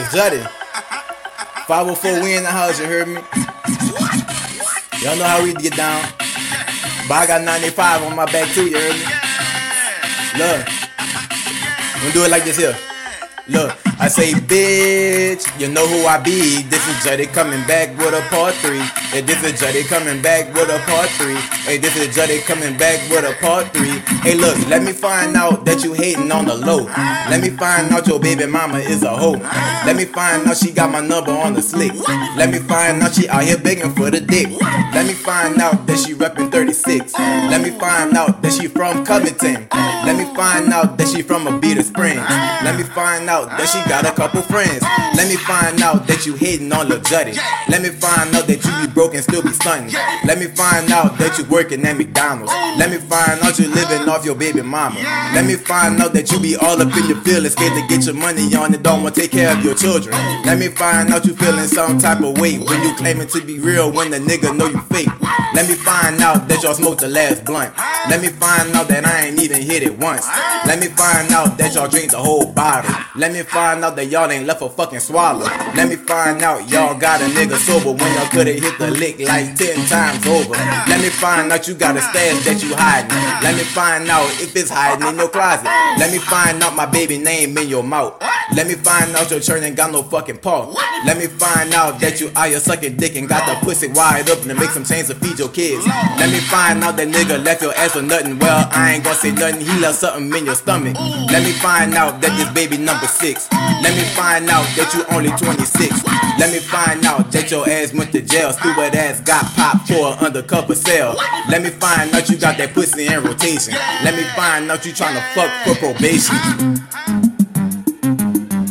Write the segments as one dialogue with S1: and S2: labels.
S1: It's Juddy. 504, we in the house, you heard me? Y'all know how we get down. But I got 95 on my back too, you heard me? Look. I'm gonna do it like this here. Look, I say, bitch, you know who I be. This is Juddy coming back with a part three. Hey, this is Juddy coming back with a part three. Hey, this is Juddy coming back with a part three. Hey, look, let me find out that you hating on the low. Let me find out your baby mama is a hoe. Let me find out she got my number on the slick. Let me find out she out here begging for the dick. Let me find out that she reppin' 36. Let me find out that she from Covington. Let me find out that she from a Abita Springs. Let me find out that she got a couple friends. Let me find out that you hating on Lil Juddy. Let me find out that you be broke and still be stunting. Let me find out that you working at McDonald's. Let me find out you living off your baby mama. Let me find out that you be all up in your feelings, scared to get your money on and don't want to take care of your children. Let me find out you feeling some type of way when you claiming to be real when the nigga know you fake. Let me find out that y'all smoked the last blunt. Let me find out that I ain't even hit it once. Let me find out that y'all drink the whole bottle. Let me find out that y'all ain't left a fucking swallow. Let me find out y'all got a nigga sober when y'all coulda hit the lick like ten times over. Let me find out you got a stash that you hiding. Let me find out if it's hiding in your closet. Let me find out my baby name in your mouth. Let me find out your churn ain't got no fucking paw. Let me find out that you out here sucking dick and got the pussy wide open to make some change to feed your kids. Let me find out that nigga left your ass for nothing. Well, I ain't gonna say nothing. He left something in your stomach. Let me find out that this baby number six. Let me find out that you only 26. Let me find out that your ass went to jail. Stupid ass got popped for an undercover sale. Let me find out you got that pussy in rotation. Let me find out you tryna fuck for probation.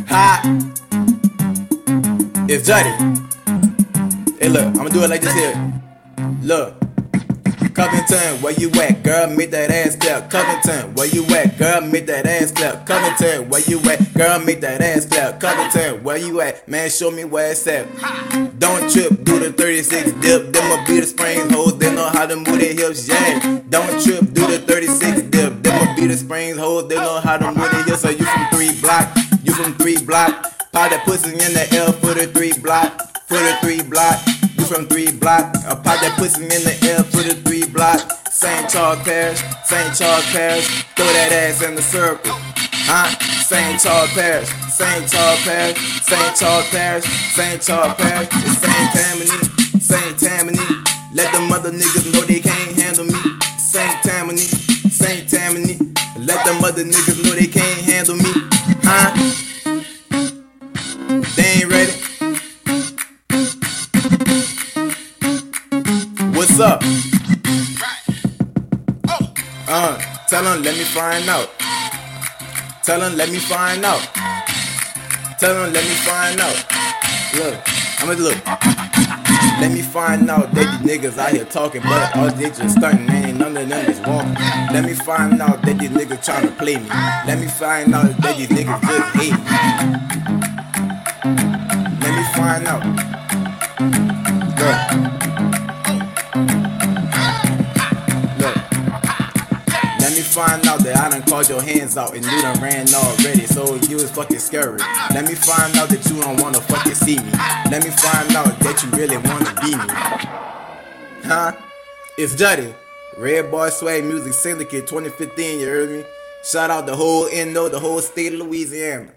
S1: Ha! It's Juddy. Hey, look, I'ma do it like this here. Look. Covington, where you at, girl? Make that ass clap. Covington, where you at, girl? Make that ass clap. Covington, where you at, girl? Make that ass clap. Covington, where you at, man? Show me where it's at. Don't trip, do the 36 dip. Them will be the springs hoes, they know how to move their hips, yeah. Don't trip, do the 36 dip. Them will be the springs hoes, they know how to move their hips. So you from three block, you from three block. Pop that pussy in the L for the three block, for the three block. You from three block, I pop that pussy in the L for the three block. St. Charles Parish, St. Charles Parish, throw that ass in the circle. Huh? St. Charles Parish, St. Charles Parish, St. Charles Parish, St. Charles Parish, St. Tammany, St. Tammany. Let them other niggas know they can't handle me. St. Tammany, St. Tammany. Let them other niggas know they can't handle me. Huh? They ain't ready. What's up? Tell them, let me find out. Tell them, let me find out. Tell them, let me find out. Look, I'ma look. Let me find out that these niggas out here talking, but all they just stunting, ain't none of them is walking. Let me find out that these niggas trying to play me. Let me find out that these niggas just hate me. Me find out that I done called your hands out and you done ran already, so you was fucking scary. Let me find out that you don't wanna fucking see me. Let me find out that you really wanna be me. Huh? It's Juddy. Red Boy Swag Music Syndicate 2015, you heard me? Shout out the whole Endo, the whole state of Louisiana.